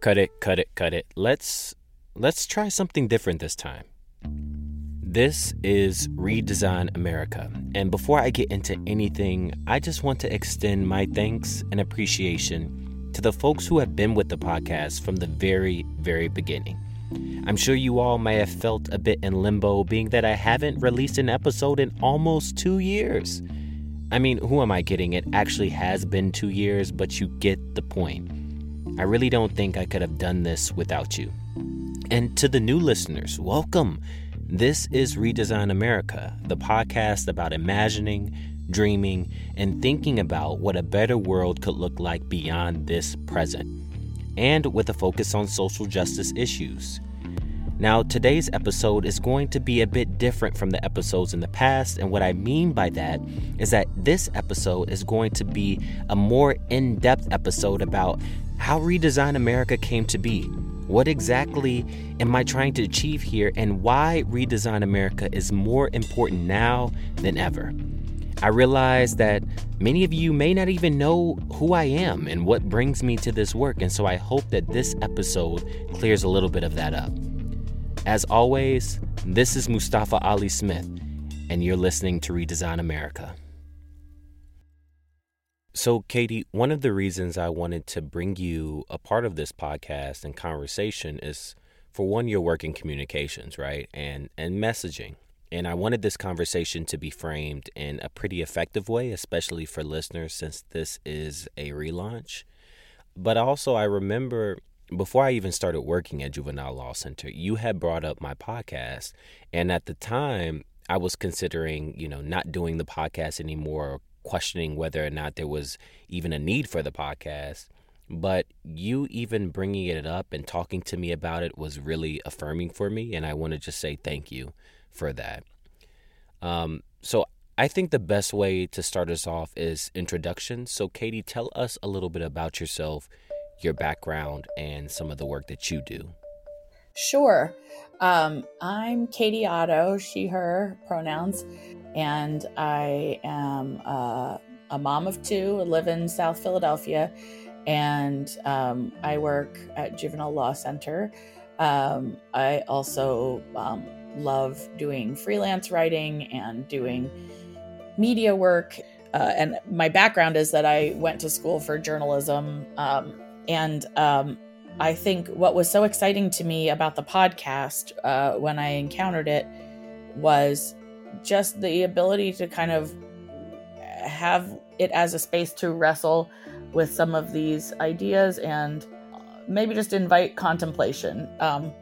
Cut it, cut it, cut it. Let's let's try something different this time. This is Redesign America. And before I get into anything, I just want to extend my thanks and appreciation to the folks who have been with the podcast from the very, very beginning. I'm sure you all may have felt a bit in limbo, being that I haven't released an episode in almost two years. I mean, who am I kidding? It actually has been two years, but you get the point. I really don't think I could have done this without you. And to the new listeners, welcome. This is Redesign America, the podcast about imagining, dreaming, and thinking about what a better world could look like beyond this present, and with a focus on social justice issues. Now, today's episode is going to be a bit different from the episodes in the past, and what I mean by that is that this episode is going to be a more in depth episode about how Redesign America came to be what exactly am I trying to achieve here, and why Redesign America is more important now than ever? I realize that many of you may not even know who I am and what brings me to this work, and so I hope that this episode clears a little bit of that up. As always, this is Mustafa Ali Smith, and you're listening to Redesign America. So, Katie, one of the reasons I wanted to bring you a part of this podcast and conversation is for one, your work in communications, right? And and messaging. And I wanted this conversation to be framed in a pretty effective way, especially for listeners since this is a relaunch. But also I remember before I even started working at Juvenile Law Center, you had brought up my podcast. And at the time, I was considering, you know, not doing the podcast anymore questioning whether or not there was even a need for the podcast. But you even bringing it up and talking to me about it was really affirming for me. And I want to just say thank you for that. Um, so I think the best way to start us off is introduction. So, Katie, tell us a little bit about yourself, your background, and some of the work that you do. Sure. Um, I'm Katie Otto, she, her pronouns and I am uh, a mom of two. I live in South Philadelphia, and um, I work at Juvenile Law Center. Um, I also um, love doing freelance writing and doing media work. Uh, and my background is that I went to school for journalism. Um, and um, I think what was so exciting to me about the podcast uh, when I encountered it was just the ability to kind of have it as a space to wrestle with some of these ideas and maybe just invite contemplation. Um,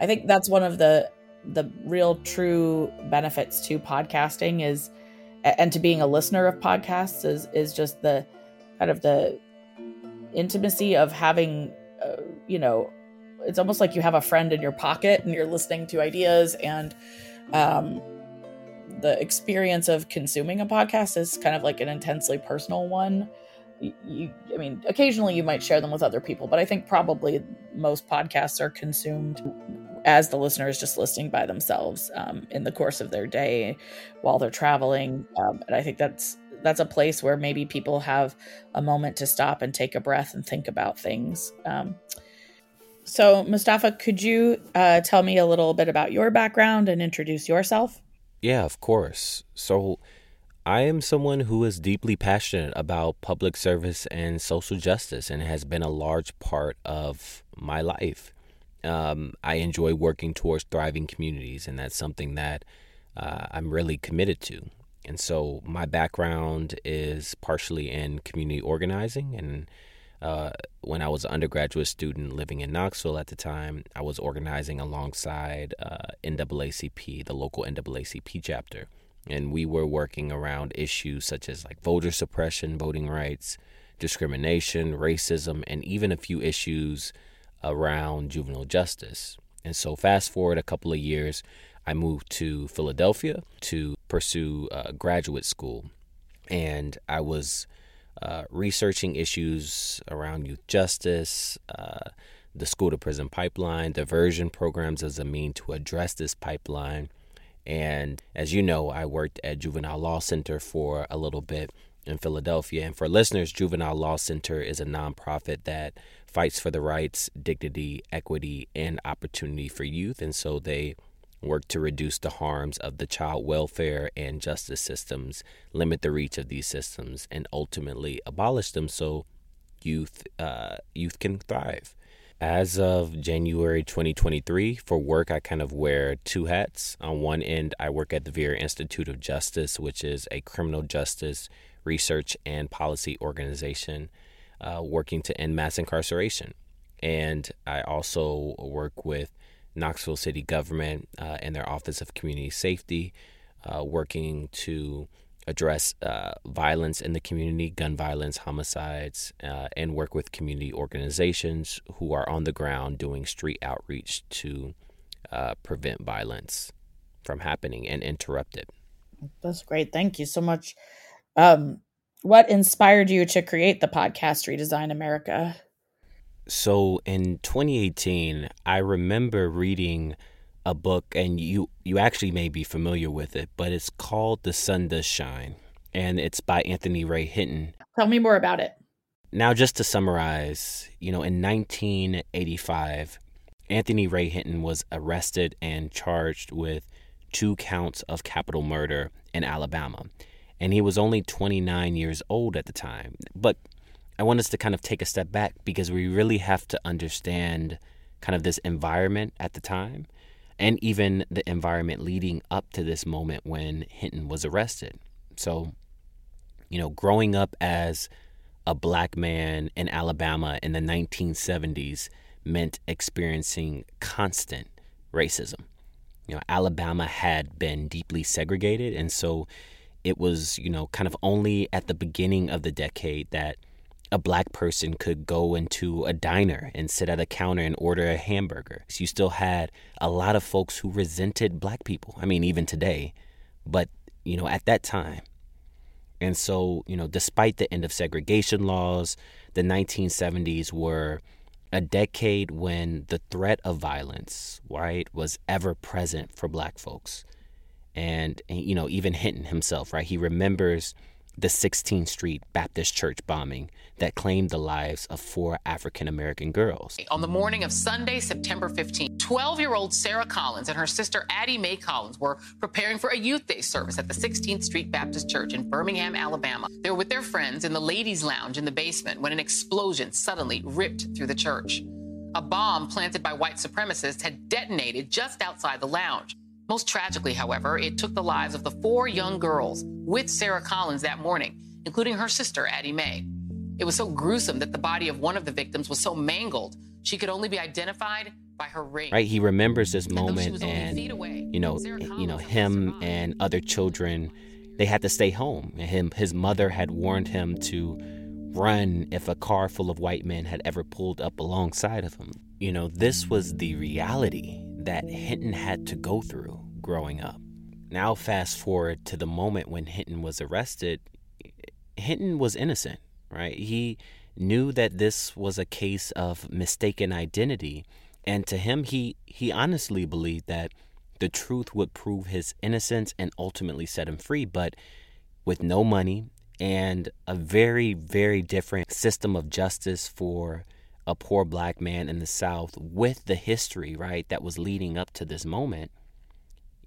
I think that's one of the the real true benefits to podcasting is and to being a listener of podcasts is is just the kind of the intimacy of having uh, you know it's almost like you have a friend in your pocket and you're listening to ideas and um, the experience of consuming a podcast is kind of like an intensely personal one. You, you, I mean, occasionally you might share them with other people, but I think probably most podcasts are consumed as the listener is just listening by themselves um, in the course of their day while they're traveling. Um, and I think that's that's a place where maybe people have a moment to stop and take a breath and think about things. Um, so, Mustafa, could you uh, tell me a little bit about your background and introduce yourself? Yeah, of course. So, I am someone who is deeply passionate about public service and social justice and has been a large part of my life. Um, I enjoy working towards thriving communities, and that's something that uh, I'm really committed to. And so, my background is partially in community organizing and uh, when I was an undergraduate student living in Knoxville at the time, I was organizing alongside uh, NAACP, the local NAACP chapter. And we were working around issues such as like voter suppression, voting rights, discrimination, racism, and even a few issues around juvenile justice. And so, fast forward a couple of years, I moved to Philadelphia to pursue uh, graduate school. And I was uh, researching issues around youth justice, uh, the school to prison pipeline, diversion programs as a mean to address this pipeline. And as you know, I worked at Juvenile Law Center for a little bit. in Philadelphia. And for listeners, Juvenile Law Center is a nonprofit that fights for the rights, dignity, equity, and opportunity for youth. And so they work to reduce the harms of the child welfare and justice systems, limit the reach of these systems, and ultimately abolish them so youth uh, youth can thrive. As of January 2023, for work, I kind of wear two hats. On one end, I work at the Vera Institute of Justice, which is a criminal justice research and policy organization uh, working to end mass incarceration. And I also work with Knoxville City Government uh, and their Office of Community Safety, uh, working to address uh, violence in the community, gun violence, homicides, uh, and work with community organizations who are on the ground doing street outreach to uh, prevent violence from happening and interrupt it. That's great. Thank you so much. Um, what inspired you to create the podcast Redesign America? So in 2018, I remember reading a book, and you you actually may be familiar with it, but it's called The Sun Does Shine, and it's by Anthony Ray Hinton. Tell me more about it. Now, just to summarize, you know, in 1985, Anthony Ray Hinton was arrested and charged with two counts of capital murder in Alabama. And he was only 29 years old at the time. But I want us to kind of take a step back because we really have to understand kind of this environment at the time and even the environment leading up to this moment when Hinton was arrested. So, you know, growing up as a black man in Alabama in the 1970s meant experiencing constant racism. You know, Alabama had been deeply segregated, and so it was, you know, kind of only at the beginning of the decade that a black person could go into a diner and sit at a counter and order a hamburger. So you still had a lot of folks who resented black people. I mean, even today, but you know, at that time. And so, you know, despite the end of segregation laws, the 1970s were a decade when the threat of violence, right, was ever present for black folks. And, and you know, even Hinton himself, right, he remembers the 16th Street Baptist Church bombing that claimed the lives of four African American girls. On the morning of Sunday, September 15, 12 year old Sarah Collins and her sister Addie Mae Collins were preparing for a Youth Day service at the 16th Street Baptist Church in Birmingham, Alabama. They were with their friends in the ladies' lounge in the basement when an explosion suddenly ripped through the church. A bomb planted by white supremacists had detonated just outside the lounge. Most tragically, however, it took the lives of the four young girls with Sarah Collins that morning, including her sister, Addie Mae. It was so gruesome that the body of one of the victims was so mangled, she could only be identified by her ring. Right, he remembers this moment and, and you know, you know him and other children, they had to stay home. Him his mother had warned him to run if a car full of white men had ever pulled up alongside of him. You know, this was the reality that Hinton had to go through growing up. Now, fast forward to the moment when Hinton was arrested, Hinton was innocent, right? He knew that this was a case of mistaken identity. And to him, he, he honestly believed that the truth would prove his innocence and ultimately set him free. But with no money and a very, very different system of justice for a poor black man in the South with the history, right, that was leading up to this moment,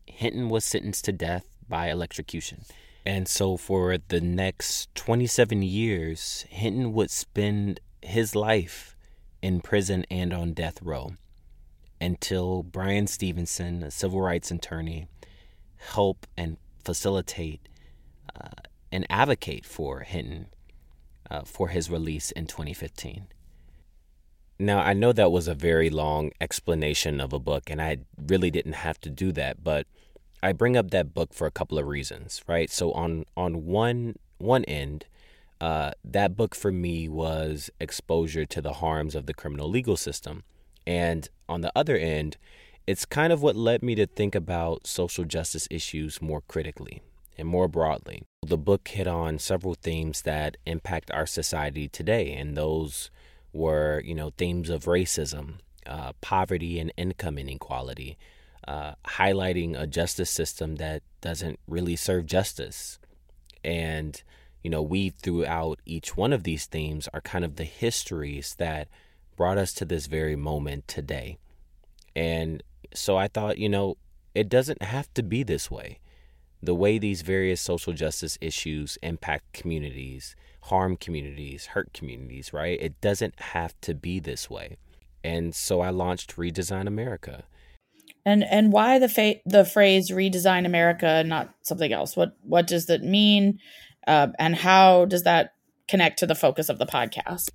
Hinton was sentenced to death by electrocution. And so for the next 27 years, Hinton would spend his life in prison and on death row until Bryan Stevenson, a civil rights attorney, help and facilitate uh, and advocate for Hinton uh, for his release in 2015. Now, I know that was a very long explanation of a book, and I really didn't have to do that, but I bring up that book for a couple of reasons, right? So on on one one end, uh, that book for me was exposure to the harms of the criminal legal system, and on the other end, it's kind of what led me to think about social justice issues more critically and more broadly. The book hit on several themes that impact our society today, and those were, you know, themes of racism, uh, poverty, and income inequality, uh, highlighting a justice system that doesn't really serve justice, and you know, weave throughout each one of these themes are kind of the histories that brought us to this very moment today. And so I thought, you know, it doesn't have to be this way. The way these various social justice issues impact communities, harm communities, hurt communities, right? It doesn't have to be this way. And so I launched Redesign America. And and why the fa- the phrase redesign America not something else? What what does that mean? Uh, and how does that connect to the focus of the podcast?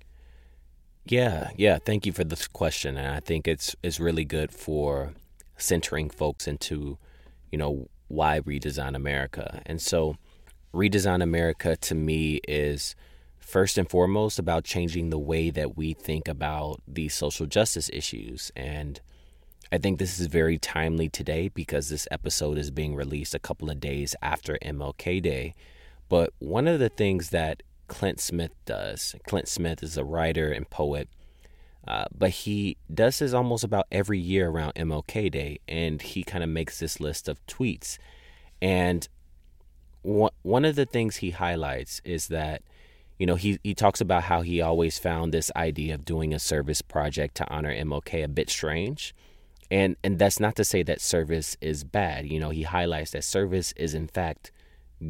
Yeah, yeah. Thank you for this question, and I think it's it's really good for centering folks into, you know, why redesign America. And so, redesign America to me is first and foremost about changing the way that we think about these social justice issues. And I think this is very timely today because this episode is being released a couple of days after MLK Day. But one of the things that Clint Smith does, Clint Smith is a writer and poet, uh, but he does this almost about every year around MLK Day, and he kind of makes this list of tweets. And one of the things he highlights is that, you know, he, he talks about how he always found this idea of doing a service project to honor MLK a bit strange. And, and that's not to say that service is bad. You know, he highlights that service is, in fact,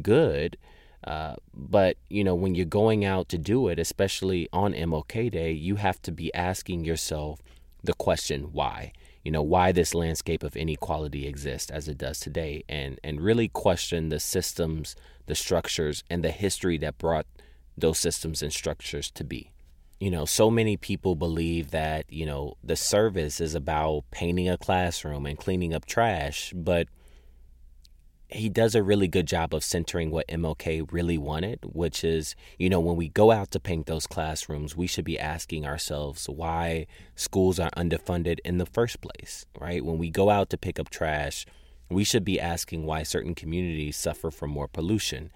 good uh, but you know, when you're going out to do it, especially on MLK Day, you have to be asking yourself the question why. You know, why this landscape of inequality exists as it does today, and and really question the systems, the structures, and the history that brought those systems and structures to be. You know, so many people believe that you know the service is about painting a classroom and cleaning up trash, but he does a really good job of centering what MLK really wanted, which is, you know, when we go out to paint those classrooms, we should be asking ourselves why schools are underfunded in the first place, right? When we go out to pick up trash, we should be asking why certain communities suffer from more pollution.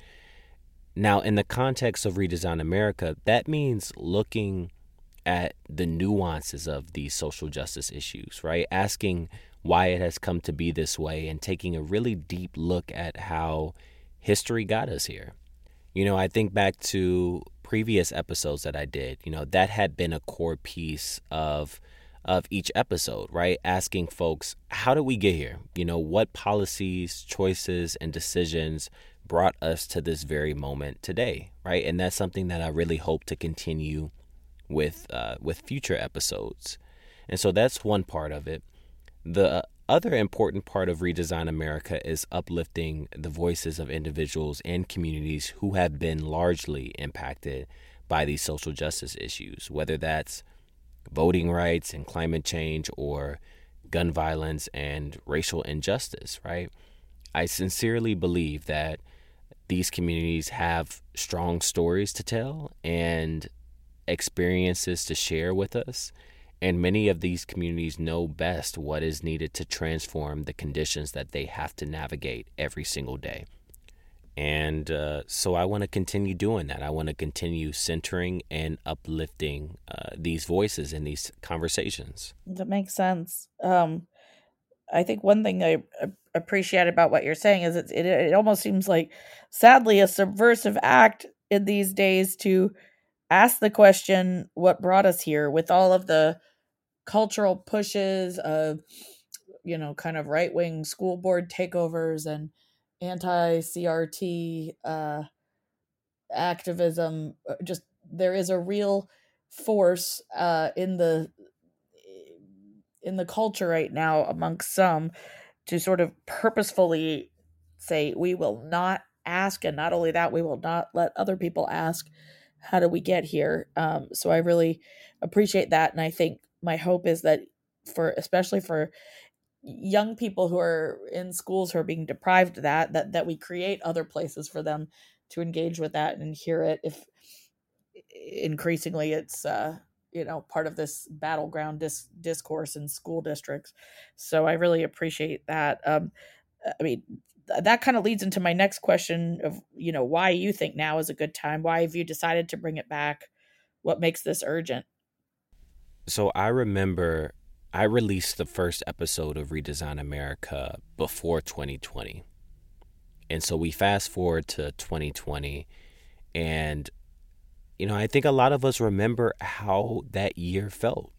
Now, in the context of Redesign America, that means looking at the nuances of these social justice issues, right? Asking why it has come to be this way and taking a really deep look at how history got us here. You know, I think back to previous episodes that I did, you know, that had been a core piece of of each episode, right? Asking folks, how did we get here? You know, what policies, choices, and decisions brought us to this very moment today, right? And that's something that I really hope to continue with uh, with future episodes. And so that's one part of it. The other important part of Redesign America is uplifting the voices of individuals and communities who have been largely impacted by these social justice issues, whether that's voting rights and climate change or gun violence and racial injustice, right? I sincerely believe that these communities have strong stories to tell and experiences to share with us. And many of these communities know best what is needed to transform the conditions that they have to navigate every single day. And uh, so I want to continue doing that. I want to continue centering and uplifting uh, these voices in these conversations. That makes sense. Um, I think one thing I appreciate about what you're saying is it, it, it almost seems like, sadly, a subversive act in these days to ask the question, what brought us here with all of the cultural pushes of you know kind of right wing school board takeovers and anti CRT uh, activism. Uh, just there is a real force uh, in the in the culture right now amongst some to sort of purposefully say we will not ask and not only that we will not let other people ask how do we get here um, so i really appreciate that and i think my hope is that for especially for young people who are in schools who are being deprived of that that that we create other places for them to engage with that and hear it if increasingly it's uh you know part of this battleground dis- discourse in school districts. So i really appreciate that. Um i mean that kind of leads into my next question of you know why you think now is a good time? Why have you decided to bring it back? What makes this urgent so I remember I released the first episode of Redesign America before 2020. And so we fast forward to 2020 And, you know, I think a lot of us remember how that year felt,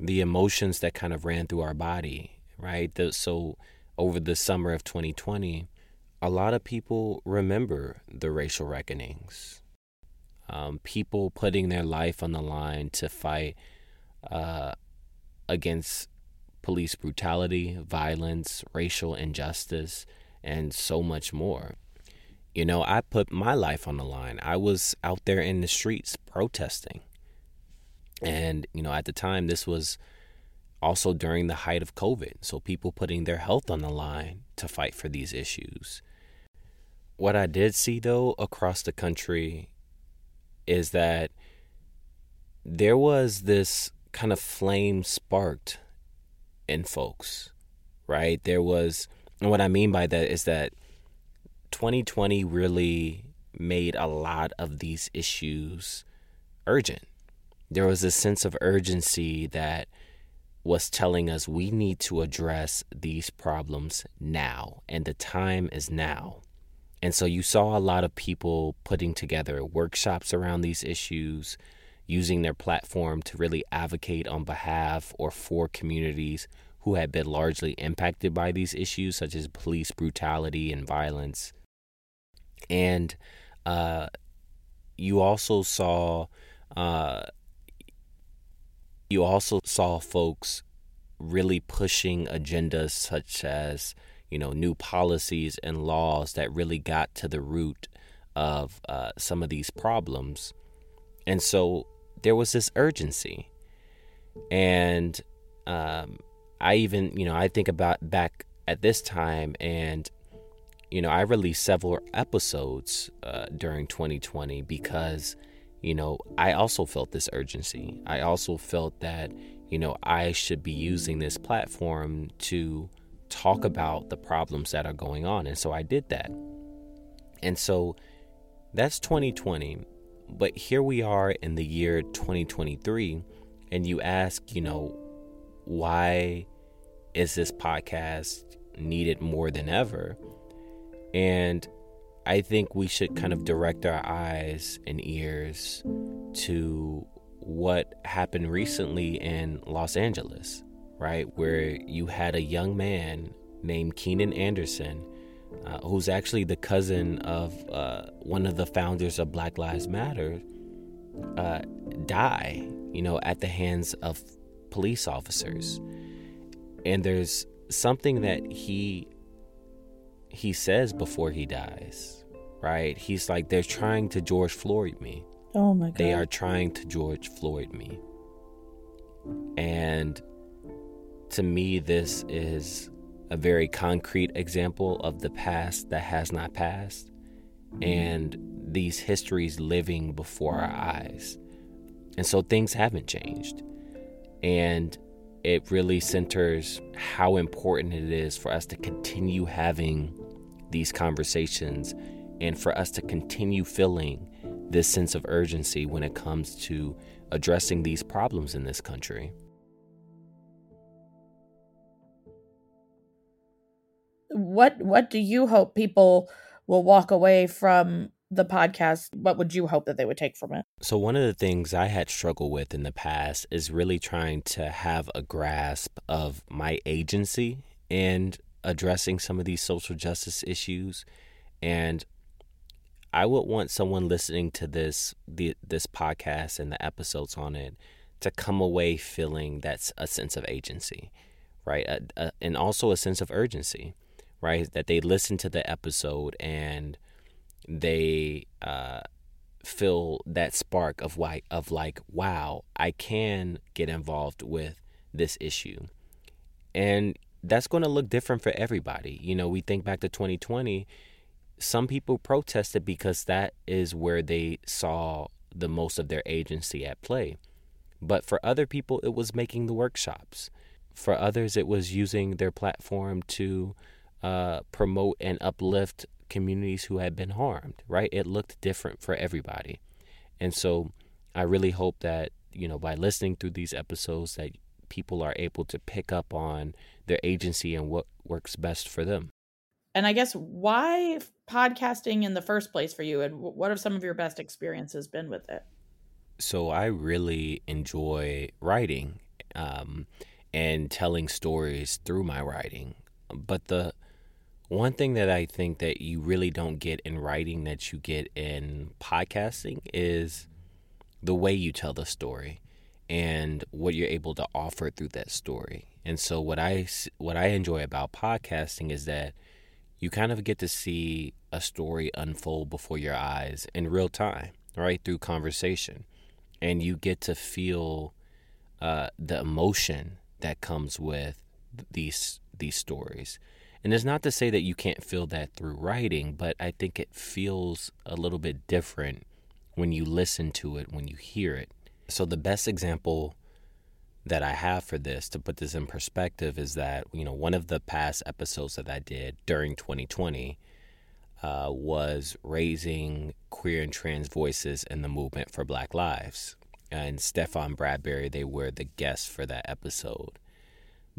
the emotions that kind of ran through our body, right? The, so over the summer of 2020, a lot of people remember the racial reckonings, um, people putting their life on the line to fight uh, against police brutality, violence, racial injustice, and so much more. You know, I put my life on the line. I was out there in the streets protesting. And, you know, at the time, this was also during the height of COVID. So people putting their health on the line to fight for these issues. What I did see, though, across the country is that there was this kind of flame sparked in folks, right? There was, and what I mean by that is that 2020 really made a lot of these issues urgent. There was a sense of urgency that was telling us we need to address these problems now, and the time is now. And so you saw a lot of people putting together workshops around these issues, using their platform to really advocate on behalf or for communities who had been largely impacted by these issues, such as police brutality and violence. And uh, you also saw uh, you also saw folks really pushing agendas such as you know new policies and laws that really got to the root of uh, some of these problems and so there was this urgency and um, i even you know i think about back at this time and you know i released several episodes uh, during 2020 because you know i also felt this urgency i also felt that you know i should be using this platform to talk about the problems that are going on. And so I did that. And so that's 2020. But here we are in the year 2023, and you ask, you know, why is this podcast needed more than ever? And I think we should kind of direct our eyes and ears to what happened recently in Los Angeles right? Where you had a young man named Keenan Anderson, uh, who's actually the cousin of uh, one of the founders of Black Lives Matter, uh, die, you know, at the hands of police officers. And there's something that he he says before he dies, right? He's like, they're trying to George Floyd me. Oh my God. They are trying to George Floyd me. And to me, this is a very concrete example of the past that has not passed and these histories living before our eyes. And so things haven't changed. And it really centers how important it is for us to continue having these conversations and for us to continue feeling this sense of urgency when it comes to addressing these problems in this country. What what do you hope people will walk away from the podcast? What would you hope that they would take from it? So one of the things i had struggled with in the past is really trying to have a grasp of my agency and addressing some of these social justice issues. And i would want someone listening to this the, this podcast and the episodes on it to come away feeling that's a sense of agency right? A, a, and also a sense of urgency right? That they listen to the episode and they uh, feel that spark of like of like, wow, I can get involved with this issue, and that's going to look different for everybody. You know, we think back to 2020. Some people protested because that is where they saw the most of their agency at play. But for other people, it was making the workshops. For others, it was using their platform to uh, promote and uplift communities who had been harmed, right? It looked different for everybody. And so I really hope that, you know, by listening through these episodes that people are able to pick up on their agency and what works best for them. And I guess why podcasting in the first place for you, and what have some of your best experiences been with it? So I really enjoy writing um, and telling stories through my writing. But the one thing that I think that you really don't get in writing that you get in podcasting is the way you tell the story and what you're able to offer through that story. And so what I what I enjoy about podcasting is that you kind of get to see a story unfold before your eyes in real time, right? Through conversation. And you get to feel uh, the emotion that comes with these these stories. And it's not to say that you can't feel that through writing, but I think it feels a little bit different when you listen to it, when you hear it. So the best example that I have for this to put this in perspective is that, you know, one of the past episodes that I did during 2020 uh, was raising queer and trans voices in the movement for Black Lives. And Stefan Bradbury, they were the guests for that episode.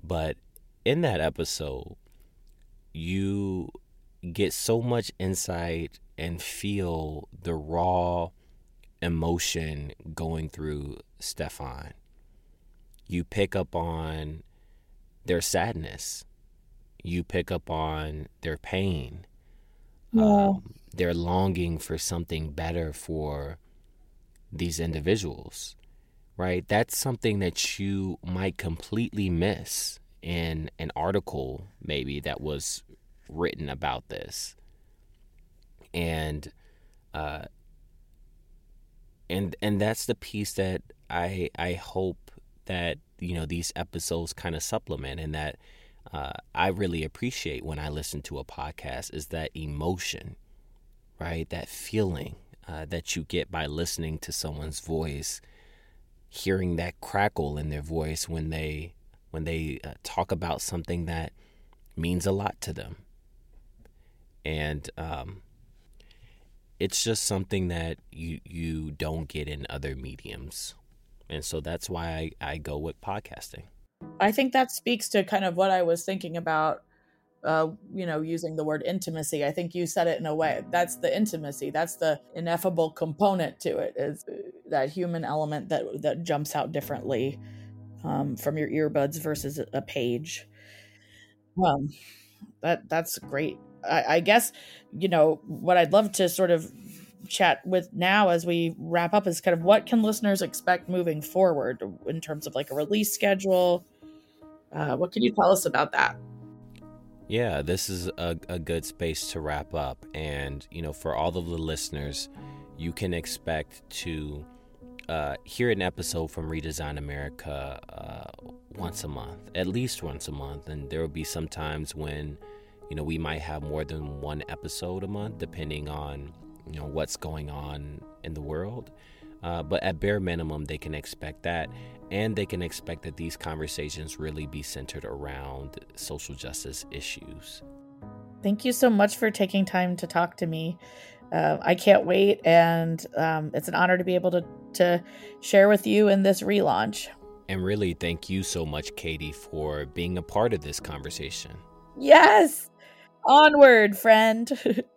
But in that episode, you get so much insight and feel the raw emotion going through Stefan. You pick up on their sadness. You pick up on their pain. Yeah. Um, their longing for something better for these individuals, right? That's something that you might completely miss in an article, maybe that was written about this. And, uh, and and that's the piece that I I hope that you know these episodes kind of supplement and that uh, I really appreciate when I listen to a podcast is that emotion, right? That feeling uh, that you get by listening to someone's voice, hearing that crackle in their voice when they when they uh, talk about something that means a lot to them, and um, it's just something that you you don't get in other mediums. And so that's why I, I go with podcasting. I think that speaks to kind of what i was thinking about uh, you know using the word intimacy. I think you said it in a way that's the intimacy that's the ineffable component to it is that human element that that jumps out differently um, from your earbuds versus a page. Um, that that's great I, I guess you know what I'd love to sort of chat with now as we wrap up is kind of what can listeners expect moving forward in terms of like a release schedule. Uh, what can you tell us about that? Yeah, this is a, a good space to wrap up. And, you know, for all of the listeners, you can expect to uh, hear an episode from Redesign America uh, once a month, at least once a month. And there will be some times when you know, we might have more than one episode a month, depending on, you know, what's going on in the world. Uh, but at bare minimum, they can expect that. And they can expect that these conversations really be centered around social justice issues. Thank you so much for taking time to talk to me. Uh, I can't wait, and um, it's an honor to be able to, to share with you in this relaunch. And really, thank you so much, Katie, for being a part of this conversation. Yes. Onward, friend.